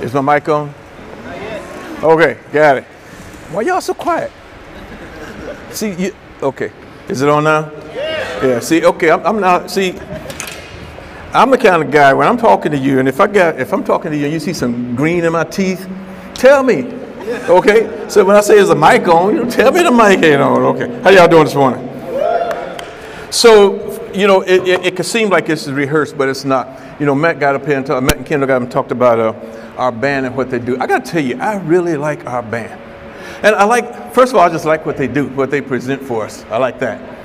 Is my mic on? Okay, got it. Why y'all so quiet? See, you, okay. Is it on now? Yeah. See, okay, I'm, I'm not, see, I'm the kind of guy when I'm talking to you, and if I got, if I'm talking to you and you see some green in my teeth, tell me. Okay? So when I say is the mic on, you tell me the mic ain't on. Okay. How y'all doing this morning? So, you know, it, it, it could seem like this is rehearsed, but it's not. You know, Matt got up here and Matt and Kendall got up and talked about uh, our band and what they do. I got to tell you, I really like our band. And I like, first of all, I just like what they do, what they present for us. I like that.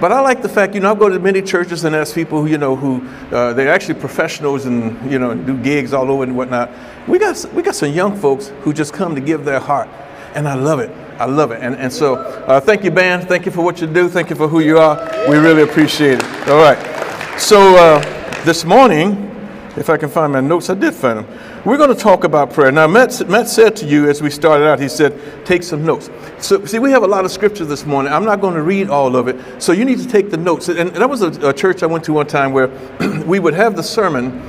But I like the fact, you know, I go to many churches and ask people, who, you know, who uh, they're actually professionals and, you know, do gigs all over and whatnot. We got, we got some young folks who just come to give their heart. And I love it. I love it. And, and so uh, thank you, band. Thank you for what you do. Thank you for who you are. We really appreciate it. All right. So uh, this morning, if I can find my notes, I did find them. We're going to talk about prayer. Now, Matt, Matt said to you as we started out, he said, take some notes. So, see, we have a lot of scripture this morning. I'm not going to read all of it. So, you need to take the notes. And that was a, a church I went to one time where we would have the sermon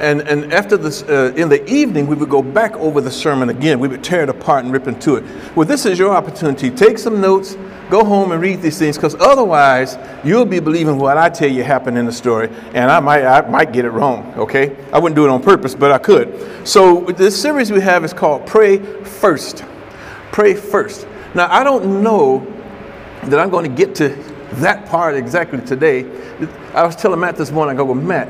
and, and after this, uh, in the evening, we would go back over the sermon again. We would tear it apart and rip into it. Well, this is your opportunity. Take some notes, go home and read these things, because otherwise, you'll be believing what I tell you happened in the story, and I might, I might get it wrong, okay? I wouldn't do it on purpose, but I could. So, this series we have is called Pray First. Pray First. Now, I don't know that I'm going to get to that part exactly today. I was telling Matt this morning, I go, well, Matt,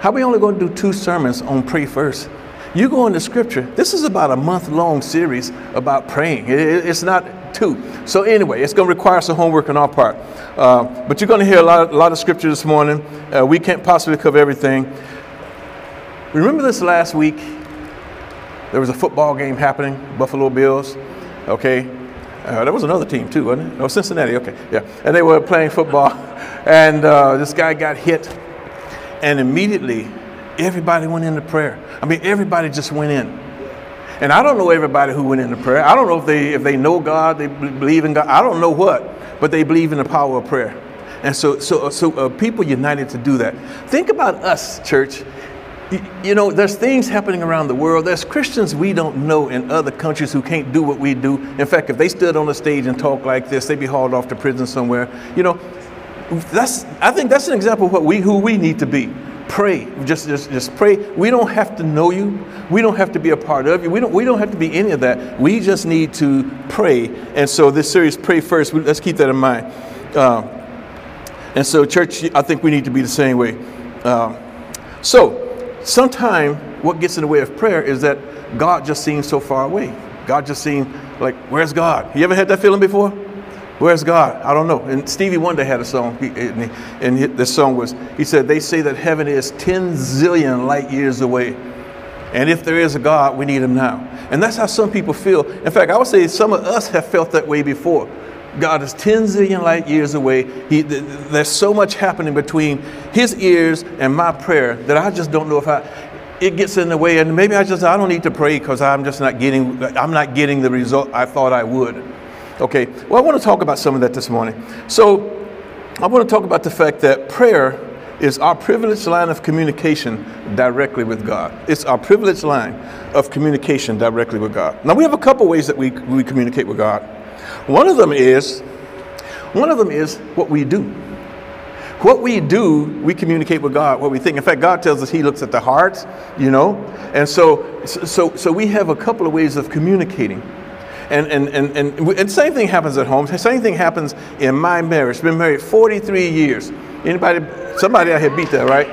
how are we only going to do two sermons on pray first? You go into scripture. This is about a month long series about praying. it's not two. So, anyway, it's going to require some homework on our part. Uh, but you're going to hear a lot, a lot of scripture this morning. Uh, we can't possibly cover everything. Remember this last week? There was a football game happening, Buffalo Bills. Okay. Uh, there was another team too, wasn't it? Oh, Cincinnati. Okay. Yeah. And they were playing football. And uh, this guy got hit and immediately, everybody went into prayer. I mean, everybody just went in. And I don't know everybody who went into prayer. I don't know if they if they know God, they believe in God. I don't know what, but they believe in the power of prayer. And so so so uh, people united to do that. Think about us, church. You, you know, there's things happening around the world. There's Christians we don't know in other countries who can't do what we do. In fact, if they stood on the stage and talked like this, they'd be hauled off to prison somewhere. You know, that's I think that's an example of what we who we need to be. Pray. Just, just just pray. We don't have to know you. We don't have to be a part of you. We don't we don't have to be any of that. We just need to pray. And so this series, pray first. Let's keep that in mind. Uh, and so, church, I think we need to be the same way. Uh, so, sometime what gets in the way of prayer is that God just seems so far away. God just seems like, where's God? You ever had that feeling before? Where's God? I don't know. And Stevie Wonder had a song, and, the song was, he said, They say that heaven is 10 zillion light years away. And if there is a God, we need him now. And that's how some people feel. In fact, I would say some of us have felt that way before. God is 10 zillion light years away. He, there's so much happening between his ears and my prayer that I just don't know if I, it gets in the way. And maybe I just, I don't need to pray because I'm just not getting, I'm not getting the result I thought I would. Okay, well, I want to talk about some of that this morning. So, I want to talk about the fact that prayer is our privileged line of communication directly with God. It's our privileged line of communication directly with God. Now, we have a couple ways that we, we communicate with God. One of them is, one of them is what we do. What we do, we communicate with God, what we think. In fact, God tells us He looks at the heart, you know? And so, so, so we have a couple of ways of communicating. And, and, and, and, and same thing happens at home. Same thing happens in my marriage. Been married 43 years. Anybody, somebody out here beat that, right?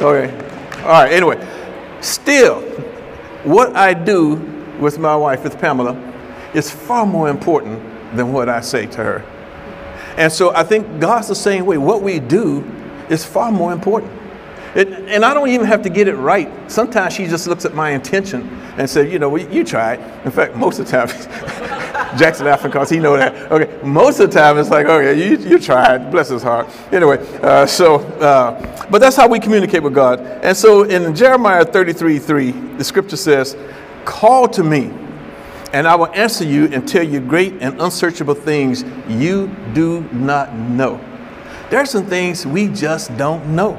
Okay. All right, anyway. Still, what I do with my wife, with Pamela, is far more important than what I say to her. And so I think God's the same way. What we do is far more important. It, and I don't even have to get it right. Sometimes she just looks at my intention and says, you know, well, you try it. In fact, most of the time, Jackson laughing because he know that. Okay, most of the time it's like, okay, you, you tried. Bless his heart. Anyway, uh, so, uh, but that's how we communicate with God. And so in Jeremiah 33, 3, the scripture says, call to me and I will answer you and tell you great and unsearchable things you do not know. There are some things we just don't know.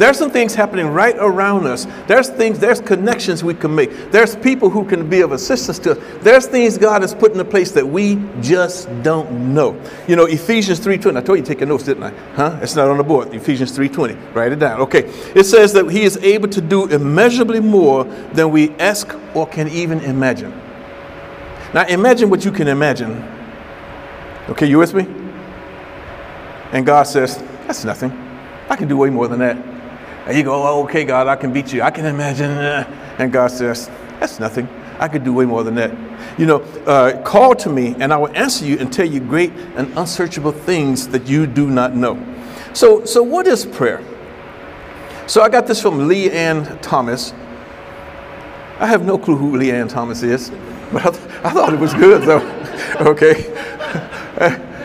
There's some things happening right around us. There's things, there's connections we can make. There's people who can be of assistance to us. There's things God has put in a place that we just don't know. You know, Ephesians 3.20, I told you to take your notes, didn't I? Huh? It's not on the board. Ephesians 3.20. Write it down. Okay. It says that he is able to do immeasurably more than we ask or can even imagine. Now imagine what you can imagine. Okay, you with me? And God says, that's nothing. I can do way more than that. And you go, oh, okay, God, I can beat you. I can imagine. And God says, that's nothing. I could do way more than that. You know, uh, call to me and I will answer you and tell you great and unsearchable things that you do not know. So, so what is prayer? So I got this from Lee Ann Thomas. I have no clue who Lee Ann Thomas is, but I, th- I thought it was good though. okay.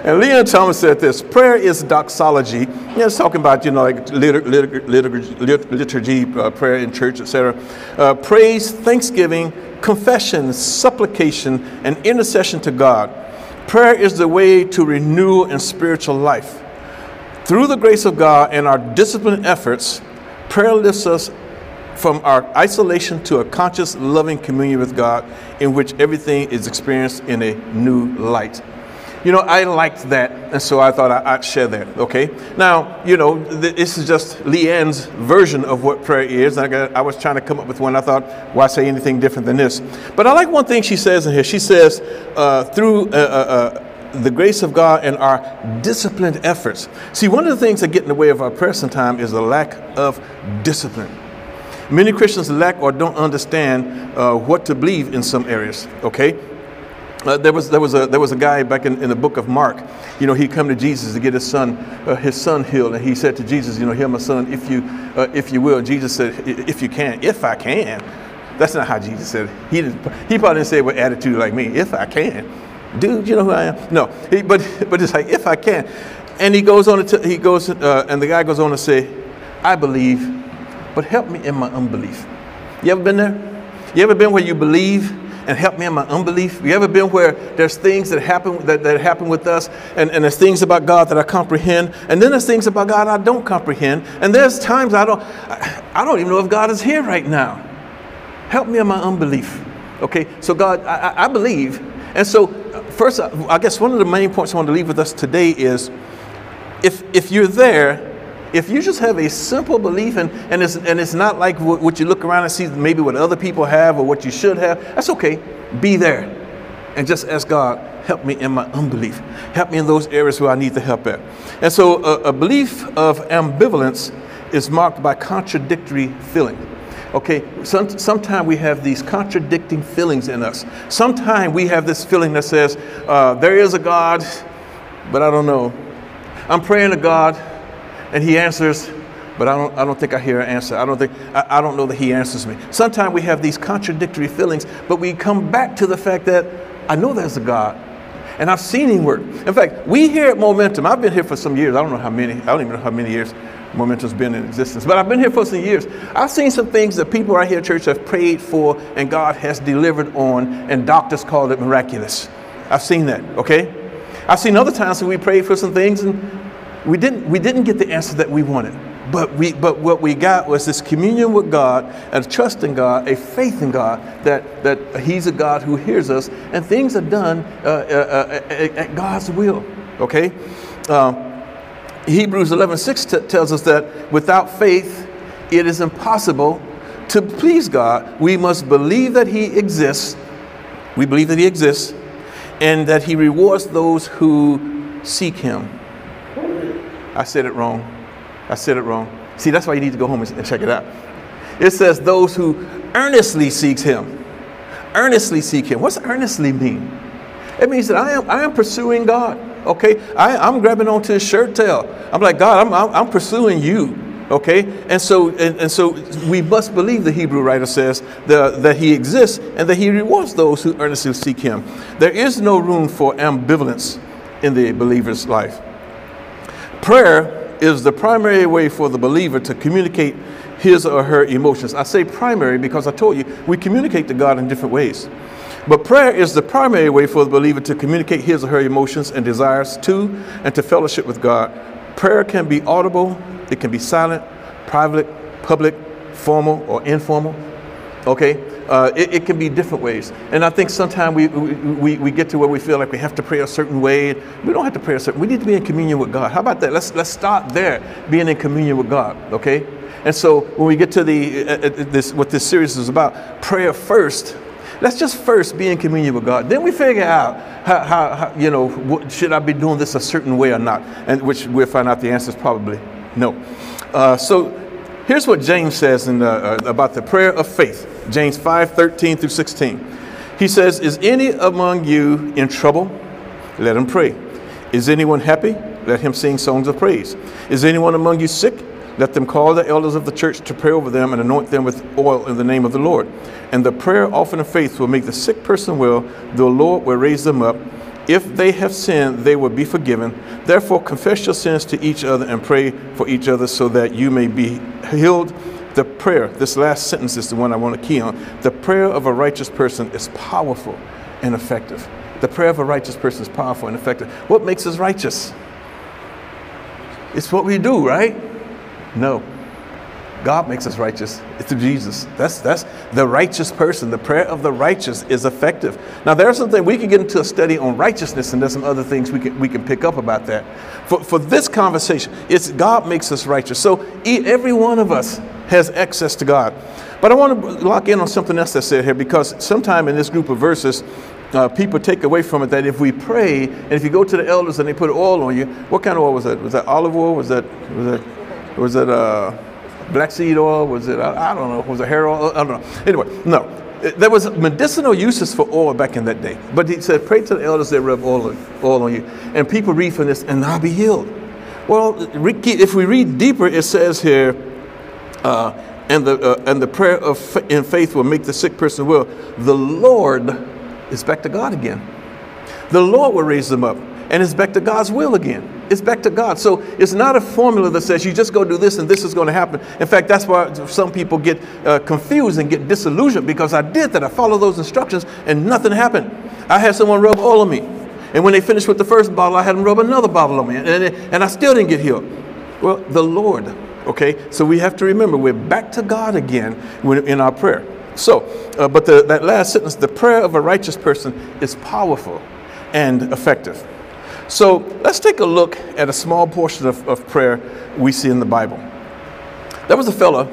And Lee Ann Thomas said this prayer is doxology. Know, it's talking about, you know, like liturgy, liturgy uh, prayer in church, etc. Uh, praise, thanksgiving, confession, supplication, and intercession to God. Prayer is the way to renew and spiritual life. Through the grace of God and our disciplined efforts, prayer lifts us from our isolation to a conscious, loving communion with God in which everything is experienced in a new light. You know, I liked that, and so I thought I'd share that, okay? Now, you know, this is just Leanne's version of what prayer is. I, I was trying to come up with one. I thought, why say anything different than this? But I like one thing she says in here. She says, uh, through uh, uh, uh the grace of God and our disciplined efforts. See, one of the things that get in the way of our prayer sometimes is a lack of discipline. Many Christians lack or don't understand uh, what to believe in some areas, okay? Uh, there was there was a there was a guy back in, in the book of Mark. You know, he come to Jesus to get his son uh, his son healed, and he said to Jesus, you know, heal my son if you uh, if you will. Jesus said, if you can, if I can. That's not how Jesus said it. He didn't, he probably didn't say it with attitude like me. If I can, dude, you know who I am. No, he, but but it's like if I can, and he goes on to he goes uh, and the guy goes on to say, I believe, but help me in my unbelief. You ever been there? You ever been where you believe? And help me in my unbelief? You ever been where there's things that happen that, that happen with us, and, and there's things about God that I comprehend, and then there's things about God I don't comprehend, and there's times I don't I, I don't even know if God is here right now. Help me in my unbelief. Okay, so God, I, I believe, and so first, I guess one of the main points I want to leave with us today is, if if you're there if you just have a simple belief and, and, it's, and it's not like what, what you look around and see maybe what other people have or what you should have, that's okay. Be there and just ask God, help me in my unbelief. Help me in those areas where I need the help at. And so a, a belief of ambivalence is marked by contradictory feeling. Okay, some, sometimes we have these contradicting feelings in us. Sometimes we have this feeling that says, uh, there is a God, but I don't know. I'm praying to God, and he answers, but I don't, I don't think I hear an answer. I don't think, I, I don't know that he answers me. Sometimes we have these contradictory feelings, but we come back to the fact that I know there's a God and I've seen him work. In fact, we here at Momentum, I've been here for some years. I don't know how many, I don't even know how many years Momentum's been in existence, but I've been here for some years. I've seen some things that people right here at church have prayed for and God has delivered on, and doctors called it miraculous. I've seen that, okay? I've seen other times that we prayed for some things and we didn't, we didn't get the answer that we wanted. But, we, but what we got was this communion with God, a trust in God, a faith in God that, that He's a God who hears us, and things are done uh, uh, uh, at God's will. Okay? Uh, Hebrews 11 6 t- tells us that without faith, it is impossible to please God. We must believe that He exists. We believe that He exists, and that He rewards those who seek Him. I said it wrong. I said it wrong. See, that's why you need to go home and check it out. It says, those who earnestly seeks him. Earnestly seek him. What's earnestly mean? It means that I am, I am pursuing God. Okay? I, am grabbing onto his shirt tail. I'm like, God, I'm, I'm, I'm pursuing you. Okay? And so, and, and, so we must believe, the Hebrew writer says, the, that he exists and that he rewards those who earnestly seek him. There is no room for ambivalence in the believer's life. Prayer is the primary way for the believer to communicate his or her emotions. I say primary because I told you we communicate to God in different ways. But prayer is the primary way for the believer to communicate his or her emotions and desires to and to fellowship with God. Prayer can be audible, it can be silent, private, public, formal, or informal. Okay? Uh, it, it, can be different ways. And I think sometimes we, we, we get to where we feel like we have to pray a certain way. We don't have to pray a certain We need to be in communion with God. How about that? Let's, let's start there, being in communion with God, okay? And so when we get to the, uh, uh this, what this series is about, prayer first, let's just first be in communion with God. Then we figure out how, how, how you know, what, should I be doing this a certain way or not? And which we'll find out the answer is probably no. Uh, so here's what James says in uh, about the prayer of faith. James 5 13 through 16. He says, Is any among you in trouble? Let him pray. Is anyone happy? Let him sing songs of praise. Is anyone among you sick? Let them call the elders of the church to pray over them and anoint them with oil in the name of the Lord. And the prayer often of faith will make the sick person well. The Lord will raise them up. If they have sinned, they will be forgiven. Therefore, confess your sins to each other and pray for each other so that you may be healed. The prayer, this last sentence is the one I want to key on. The prayer of a righteous person is powerful and effective. The prayer of a righteous person is powerful and effective. What makes us righteous? It's what we do, right? No. God makes us righteous through Jesus. That's, that's the righteous person. The prayer of the righteous is effective. Now, there's something we can get into a study on righteousness, and there's some other things we can, we can pick up about that. For, for this conversation, it's God makes us righteous. So every one of us has access to God. But I want to lock in on something else that's said here because sometime in this group of verses, uh, people take away from it that if we pray and if you go to the elders and they put oil on you, what kind of oil was that? Was that olive oil? Was that was that was it uh, black seed oil? Was it, I, I don't know, was it hair oil? I don't know. Anyway, no. There was medicinal uses for oil back in that day. But he said, pray to the elders that rub oil, oil on you. And people read from this, and I'll be healed. Well, if we read deeper, it says here, uh, and, the, uh, and the prayer of in faith will make the sick person well. The Lord is back to God again. The Lord will raise them up and it's back to God's will again. It's back to God. So it's not a formula that says you just go do this and this is going to happen. In fact, that's why some people get uh, confused and get disillusioned because I did that. I followed those instructions and nothing happened. I had someone rub oil on me. And when they finished with the first bottle, I had them rub another bottle on me. And, and I still didn't get healed. Well, the Lord, okay? So we have to remember we're back to God again in our prayer. So, uh, but the, that last sentence, the prayer of a righteous person is powerful and effective. So let's take a look at a small portion of, of prayer we see in the Bible. There was a fella,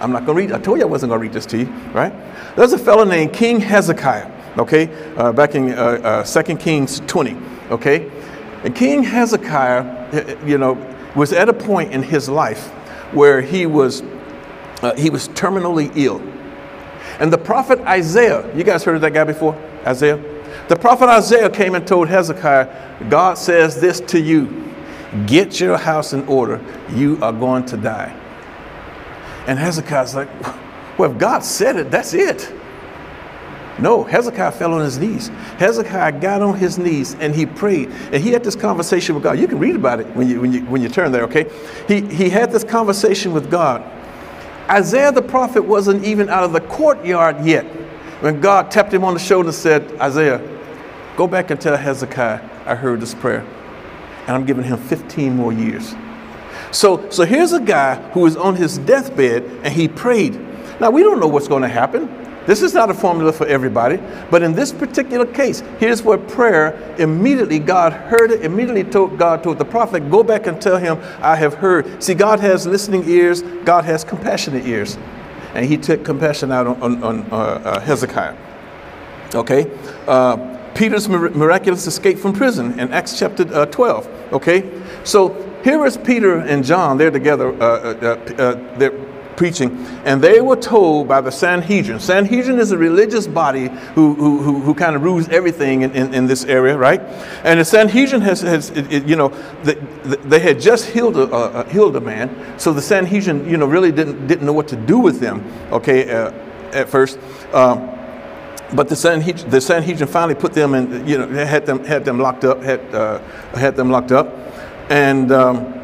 I'm not going to read, I told you I wasn't going to read this to you, right? There was a fella named King Hezekiah, okay, uh, back in uh, uh, 2 Kings 20, okay? And King Hezekiah, you know, was at a point in his life where he was, uh, he was terminally ill. And the prophet Isaiah, you guys heard of that guy before? Isaiah? The prophet Isaiah came and told Hezekiah, God says this to you get your house in order, you are going to die. And Hezekiah's like, well, if God said it, that's it. No, Hezekiah fell on his knees. Hezekiah got on his knees and he prayed. And he had this conversation with God. You can read about it when you, when you, when you turn there, okay? He, he had this conversation with God. Isaiah the prophet wasn't even out of the courtyard yet when God tapped him on the shoulder and said, Isaiah, Go back and tell Hezekiah, I heard this prayer, and I'm giving him 15 more years. So, so here's a guy who is on his deathbed and he prayed. Now, we don't know what's going to happen. This is not a formula for everybody, but in this particular case, here's where prayer immediately God heard it, immediately told God told the prophet, go back and tell him, I have heard. See, God has listening ears, God has compassionate ears. And he took compassion out on, on, on uh, uh, Hezekiah. Okay? Uh, Peter's miraculous escape from prison in Acts chapter uh, 12. Okay, so here is Peter and John. They're together. Uh, uh, uh, uh they're preaching, and they were told by the Sanhedrin. Sanhedrin is a religious body who, who, who, who kind of rules everything in, in, in, this area, right? And the Sanhedrin has, has it, it, you know, the, the, they had just healed a, uh, healed a man, so the Sanhedrin, you know, really didn't, didn't know what to do with them, okay, at first. Um, but the Sanhedrin, the Sanhedrin finally put them in, you know, had them, had them locked up, had, uh, had them locked up. And um,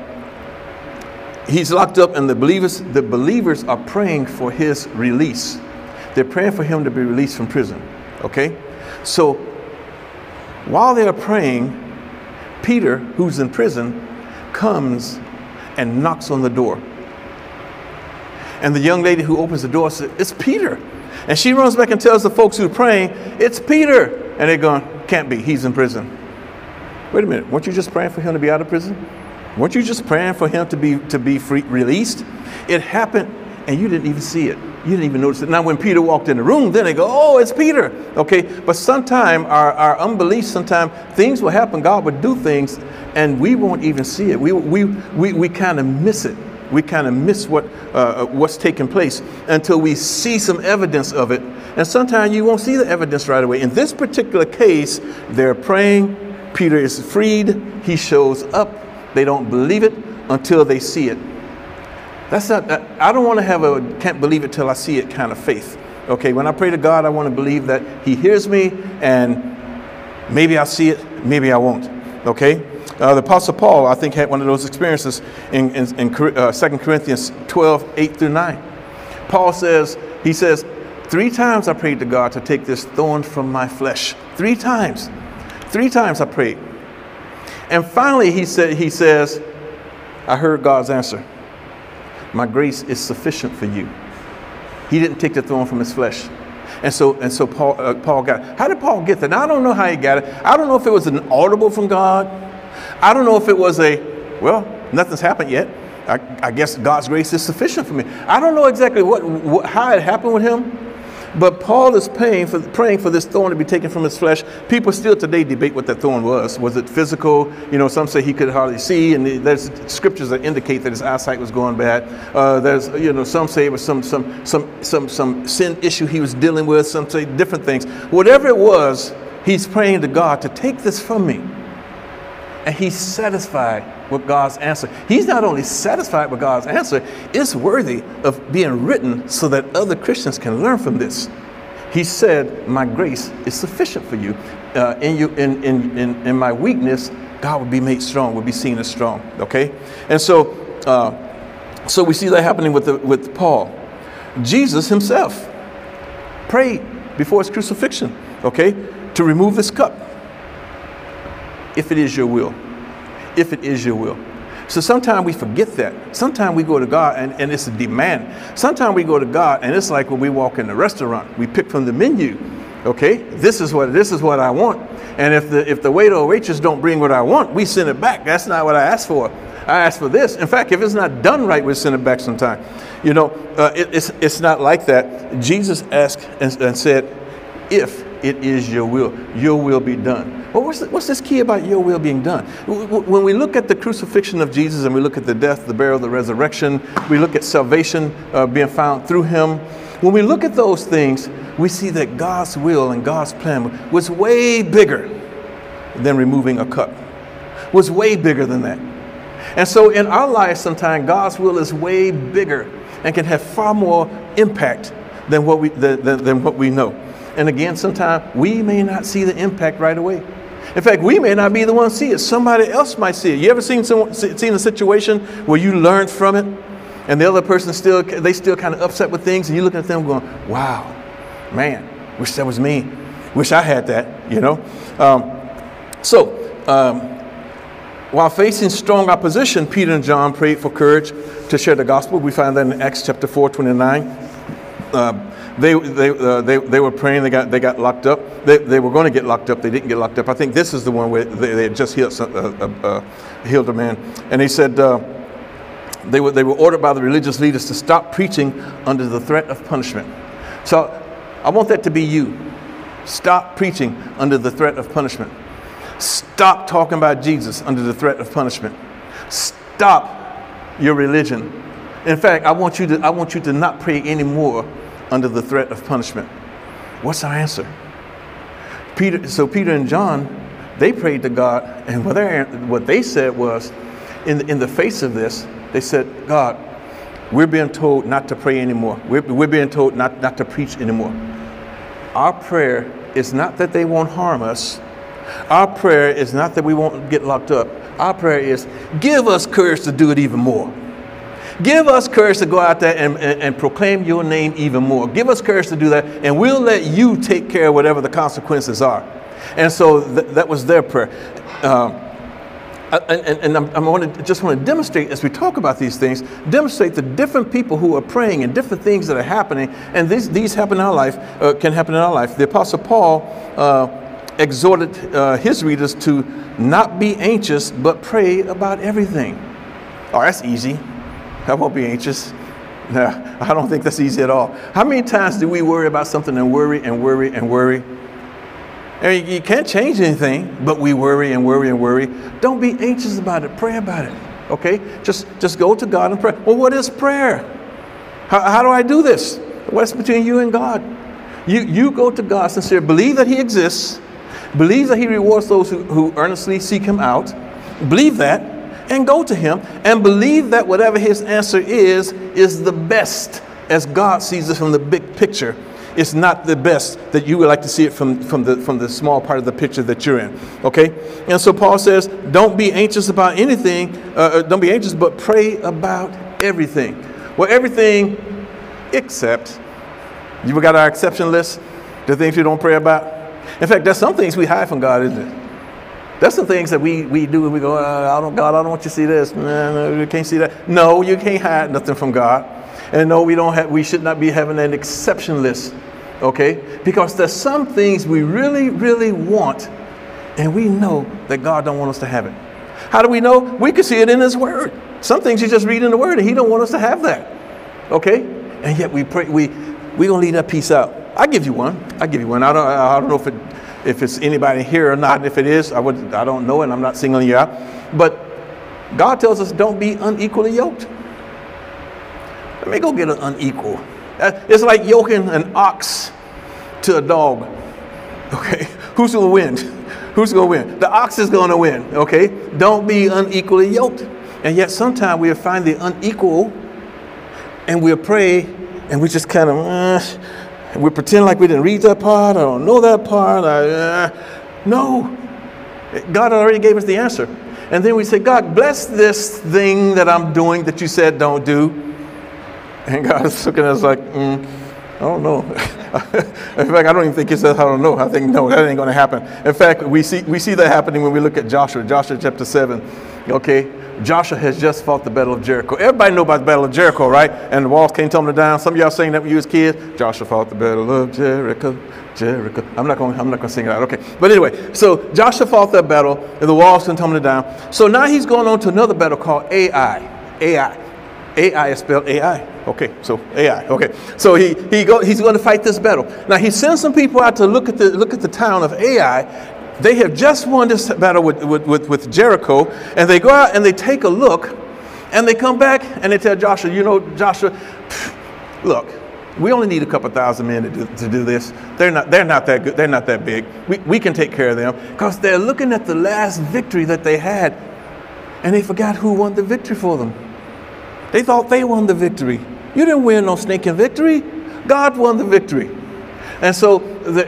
he's locked up and the believers, the believers are praying for his release. They're praying for him to be released from prison, okay? So while they're praying, Peter, who's in prison, comes and knocks on the door. And the young lady who opens the door says, It's Peter. And she runs back and tells the folks who are praying, It's Peter. And they're going, Can't be, he's in prison. Wait a minute, weren't you just praying for him to be out of prison? Weren't you just praying for him to be to be free, released? It happened and you didn't even see it. You didn't even notice it. Now, when Peter walked in the room, then they go, Oh, it's Peter. Okay, but sometimes our, our unbelief, sometimes things will happen. God would do things and we won't even see it. We, we, we, we kind of miss it. We kind of miss what, uh, what's taking place until we see some evidence of it. And sometimes you won't see the evidence right away. In this particular case, they're praying. Peter is freed. He shows up. They don't believe it until they see it. That's not, I don't want to have a can't believe it till I see it kind of faith. Okay, when I pray to God, I want to believe that He hears me and maybe I'll see it, maybe I won't. Okay? Uh, the Apostle Paul, I think, had one of those experiences in, in, in uh, 2 Corinthians 12, 8 through 9. Paul says, he says, three times I prayed to God to take this thorn from my flesh. Three times. Three times I prayed. And finally, he, said, he says, I heard God's answer. My grace is sufficient for you. He didn't take the thorn from his flesh. And so, and so Paul, uh, Paul got it. How did Paul get that? Now, I don't know how he got it. I don't know if it was an audible from God. I don't know if it was a, well, nothing's happened yet. I, I guess God's grace is sufficient for me. I don't know exactly what, what how it happened with him. But Paul is praying for, praying for this thorn to be taken from his flesh. People still today debate what that thorn was. Was it physical? You know, some say he could hardly see, and there's scriptures that indicate that his eyesight was going bad. Uh, there's, you know, some say it was some, some, some, some, some sin issue he was dealing with. Some say different things. Whatever it was, he's praying to God to take this from me. And he's satisfied with God's answer. He's not only satisfied with God's answer, it's worthy of being written so that other Christians can learn from this. He said, My grace is sufficient for you. Uh, in, you in, in, in, in, my weakness, God will be made strong, will be seen as strong. Okay? And so, uh, so we see that happening with, the, with Paul. Jesus himself prayed before his crucifixion, okay, to remove this cup if it is your will if it is your will. So sometimes we forget that. Sometimes we go to God and, and it's a demand. Sometimes we go to God and it's like when we walk in the restaurant, we pick from the menu. Okay, this is what this is what I want. And if the if the waiter or waitress don't bring what I want, we send it back. That's not what I asked for. I asked for this. In fact, if it's not done right, we send it back sometime. You know, uh, it, it's it's not like that. Jesus asked and, and said, "If it is your will, your will be done." Well, what's, what's this key about your will being done? When we look at the crucifixion of Jesus and we look at the death, the burial, the resurrection, we look at salvation uh, being found through him. When we look at those things, we see that God's will and God's plan was way bigger than removing a cup, was way bigger than that. And so in our lives, sometimes God's will is way bigger and can have far more impact than what we, than, than what we know. And again, sometimes we may not see the impact right away. In fact, we may not be the one see it. Somebody else might see it. You ever seen someone seen a situation where you learned from it, and the other person still they still kind of upset with things, and you look at them going, "Wow, man, wish that was me. Wish I had that." You know. Um, so. Um, while facing strong opposition, Peter and John prayed for courage to share the gospel. We find that in Acts chapter 4, 29. Uh, they, they, uh, they, they were praying, they got, they got locked up. They, they were going to get locked up, they didn't get locked up. I think this is the one where they, they had just healed, uh, uh, uh, healed a man. And he said, uh, they were, they were ordered by the religious leaders to stop preaching under the threat of punishment. So I want that to be you. Stop preaching under the threat of punishment. Stop talking about Jesus under the threat of punishment. Stop your religion. In fact, I want you to, I want you to not pray anymore under the threat of punishment. What's our answer? Peter, so Peter and John, they prayed to God, and what they, what they said was, in, in the face of this, they said, God, we're being told not to pray anymore. We're, we're being told not, not to preach anymore. Our prayer is not that they won't harm us. Our prayer is not that we won't get locked up. Our prayer is, give us courage to do it even more. Give us courage to go out there and, and, and, proclaim your name even more. Give us courage to do that, and we'll let you take care of whatever the consequences are. And so th- that was their prayer. Um, and, and I'm, just want to demonstrate as we talk about these things, demonstrate the different people who are praying and different things that are happening, and these these happen in our life, uh, can happen in our life. The Apostle Paul uh, exhorted uh, his readers to not be anxious, but pray about everything. Oh, that's easy. I won't be anxious. No, I don't think that's easy at all. How many times do we worry about something and worry and worry and worry? Mean, you can't change anything, but we worry and worry and worry. Don't be anxious about it. Pray about it. Okay? Just, just go to God and pray. Well, what is prayer? How, how do I do this? What's between you and God? You, you go to God sincere. Believe that He exists. Believe that He rewards those who, who earnestly seek Him out. Believe that and go to Him and believe that whatever His answer is, is the best as God sees it from the big picture it's not the best that you would like to see it from, from, the, from the small part of the picture that you're in. Okay? And so Paul says, don't be anxious about anything. Uh, uh, don't be anxious, but pray about everything. Well, everything except, you've got our exception list? The things you don't pray about? In fact, there's some things we hide from God, isn't it? That's the things that we, we do and we go, uh, I don't, God, I don't want you to see this. No, no, you can't see that. No, you can't hide nothing from God. And no, we don't have, we should not be having an exception list okay? Because there's some things we really, really want, and we know that God don't want us to have it. How do we know? We can see it in His Word. Some things you just read in the Word, and He don't want us to have that, okay? And yet we pray, we we gonna leave that piece out. I give you one. I give you one. I don't I don't know if it if it's anybody here or not. If it is, I would I don't know, and I'm not singling you out. But God tells us don't be unequally yoked. Let me go get an unequal it's like yoking an ox to a dog. Okay, who's gonna win? Who's gonna win? The ox is gonna win. Okay, don't be unequally yoked. And yet, sometimes we'll find the unequal, and we'll pray, and we just kind of, uh, we pretend like we didn't read that part. I don't know that part. I, uh, no, God already gave us the answer. And then we say, God, bless this thing that I'm doing that you said don't do. And God is looking at us like, mm, I don't know. in fact, I don't even think he says, I don't know. I think, no, that ain't going to happen. In fact, we see, we see that happening when we look at Joshua, Joshua chapter 7. Okay, Joshua has just fought the Battle of Jericho. Everybody know about the Battle of Jericho, right? And the walls tumbling down. Some of y'all saying that when you was kids. Joshua fought the Battle of Jericho, Jericho. I'm not going. I'm not going to sing it out. Okay, but anyway, so Joshua fought that battle, and the walls tumbling down. So now he's going on to another battle called Ai. Ai. Ai is spelled AI. Okay, so Ai. Okay, so he, he go, he's going to fight this battle. Now he sends some people out to look at the look at the town of Ai. They have just won this battle with, with, with, Jericho, and they go out and they take a look, and they come back and they tell Joshua, you know, Joshua, look, we only need a couple thousand men to do, to do this. They're not, they're not that good. They're not that big. We, we can take care of them because they're looking at the last victory that they had, and they forgot who won the victory for them. They thought they won the victory. You didn't win no sneaking victory. God won the victory. And so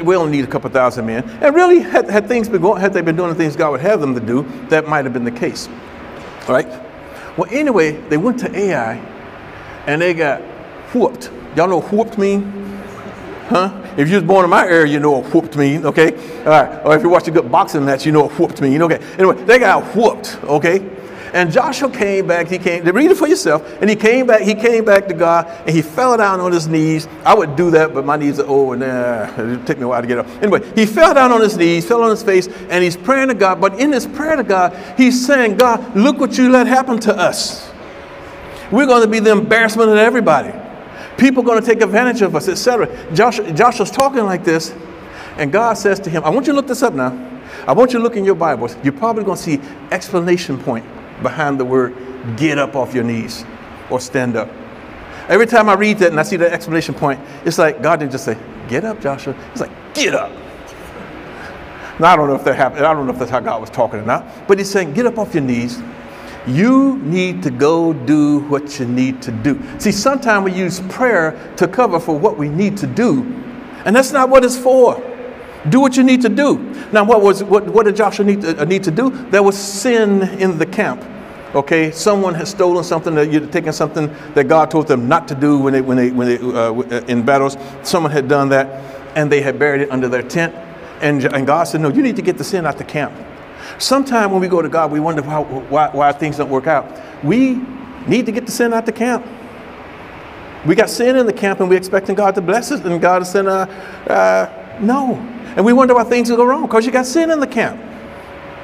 we only need a couple thousand men. And really, had, had things been going, had they been doing the things God would have them to do, that might have been the case. All right? Well, anyway, they went to Ai and they got whooped. Y'all know whooped mean? Huh? If you was born in my area, you know what whooped mean, okay? All right. Or if you watch a good boxing match, you know what whooped mean, okay? Anyway, they got whooped, okay? And Joshua came back, he came, to read it for yourself, and he came back, he came back to God, and he fell down on his knees. I would do that, but my knees are old, and uh, it took me a while to get up. Anyway, he fell down on his knees, fell on his face, and he's praying to God. But in his prayer to God, he's saying, God, look what you let happen to us. We're going to be the embarrassment of everybody. People are going to take advantage of us, etc. Joshua, Joshua's talking like this, and God says to him, I want you to look this up now. I want you to look in your Bibles. You're probably going to see explanation point behind the word get up off your knees or stand up. Every time I read that and I see that explanation point, it's like God didn't just say, get up, Joshua. He's like, get up. Now, I don't know if that happened. I don't know if that's how God was talking or not, but he's saying, get up off your knees. You need to go do what you need to do. See, sometimes we use prayer to cover for what we need to do, and that's not what it's for. Do what you need to do. Now, what was what, what did Joshua need to, uh, need to do? There was sin in the camp. Okay, someone has stolen something that you're taking something that God told them not to do when they when they when they uh, uh, in battles. Someone had done that, and they had buried it under their tent. And, and God said, No, you need to get the sin out the camp. Sometimes when we go to God, we wonder how, why, why things don't work out. We need to get the sin out the camp. We got sin in the camp and we're expecting God to bless us and God to send a, uh, no. And we wonder why things go wrong because you got sin in the camp.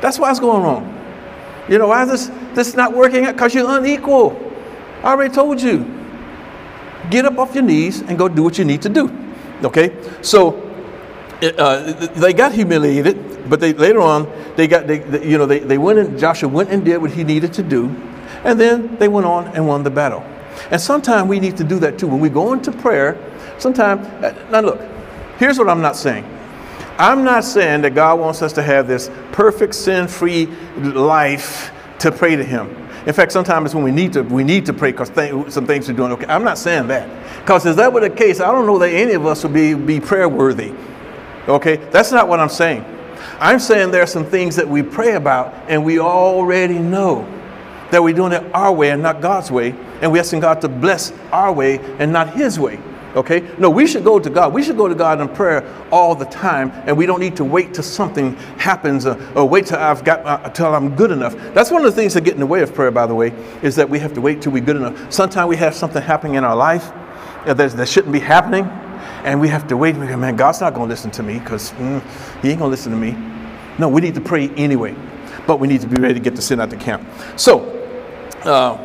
That's why it's going wrong. You know, why is this, this not working out? Because you're unequal. I already told you. Get up off your knees and go do what you need to do. Okay? So uh, they got humiliated, but they later on they got they, they, you know they, they went and Joshua went and did what he needed to do, and then they went on and won the battle. And sometimes we need to do that too. When we go into prayer, sometimes uh, now look, here's what I'm not saying. I'm not saying that God wants us to have this perfect sin-free life to pray to Him. In fact, sometimes when we need to we need to pray because th- some things are doing okay. I'm not saying that because if that were the case, I don't know that any of us would be be prayer worthy. Okay, that's not what I'm saying. I'm saying there are some things that we pray about and we already know that we're doing it our way and not God's way, and we're asking God to bless our way and not His way. Okay? No, we should go to God. We should go to God in prayer all the time, and we don't need to wait till something happens or, or wait till I've got uh, till I'm good enough. That's one of the things that get in the way of prayer, by the way, is that we have to wait till we're good enough. Sometimes we have something happening in our life that, that shouldn't be happening, and we have to wait. We go, man, God's not going to listen to me because mm, He ain't going to listen to me. No, we need to pray anyway, but we need to be ready to get the sin out the camp. So, uh,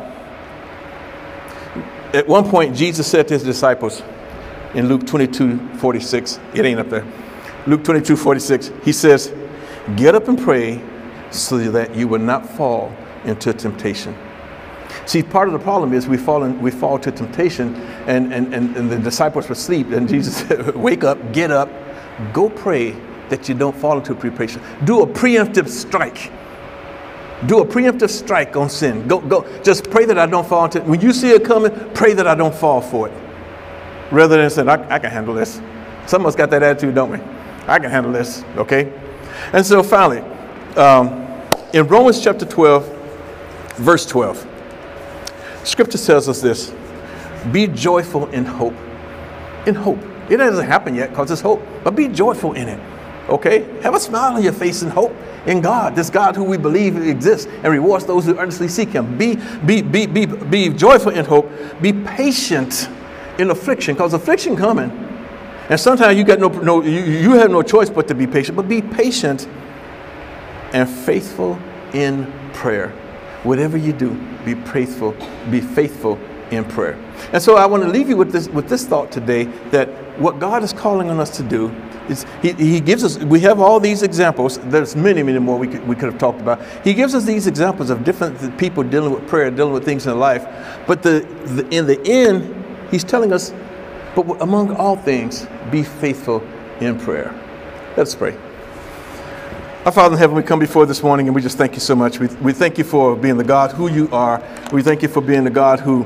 at one point, Jesus said to his disciples in Luke 22 46, it ain't up there. Luke 22 46, he says, Get up and pray so that you will not fall into temptation. See, part of the problem is we fall, in, we fall to temptation, and, and, and, and the disciples were asleep, and Jesus said, Wake up, get up, go pray that you don't fall into preparation. Do a preemptive strike. Do a preemptive strike on sin. Go, go. Just pray that I don't fall into it. When you see it coming, pray that I don't fall for it. Rather than saying, I, I can handle this. Some of us got that attitude, don't we? I can handle this, okay? And so finally, um, in Romans chapter 12, verse 12, Scripture tells us this be joyful in hope. In hope. It hasn't happened yet because it's hope, but be joyful in it. Okay? Have a smile on your face in hope in God, this God who we believe exists and rewards those who earnestly seek Him. Be, be, be, be, be joyful in hope. Be patient in affliction because affliction coming. And sometimes you got no, no you, you have no choice but to be patient, but be patient and faithful in prayer. Whatever you do, be faithful, be faithful in prayer. And so I want to leave you with this, with this thought today that what God is calling on us to do is he, he gives us, we have all these examples. There's many, many more we could, we could have talked about. He gives us these examples of different people dealing with prayer, dealing with things in life. But the, the, in the end, he's telling us, but among all things, be faithful in prayer. Let's pray. Our Father in heaven, we come before this morning and we just thank you so much. We, we thank you for being the God who you are. We thank you for being the God who,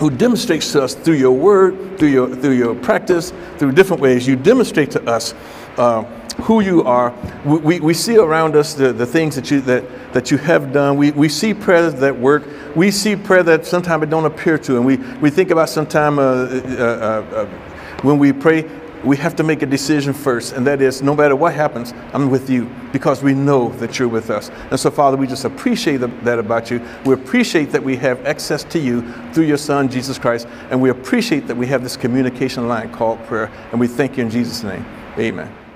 who demonstrates to us through your word, through your, through your practice, through different ways. You demonstrate to us uh, who you are. We, we, see around us the, the things that you, that, that you have done. We, we see prayers that work. We see prayer that sometimes it don't appear to. And we, we think about sometime uh, uh, uh, uh when we pray, we have to make a decision first, and that is no matter what happens, I'm with you because we know that you're with us. And so, Father, we just appreciate that about you. We appreciate that we have access to you through your Son, Jesus Christ, and we appreciate that we have this communication line called prayer. And we thank you in Jesus' name. Amen.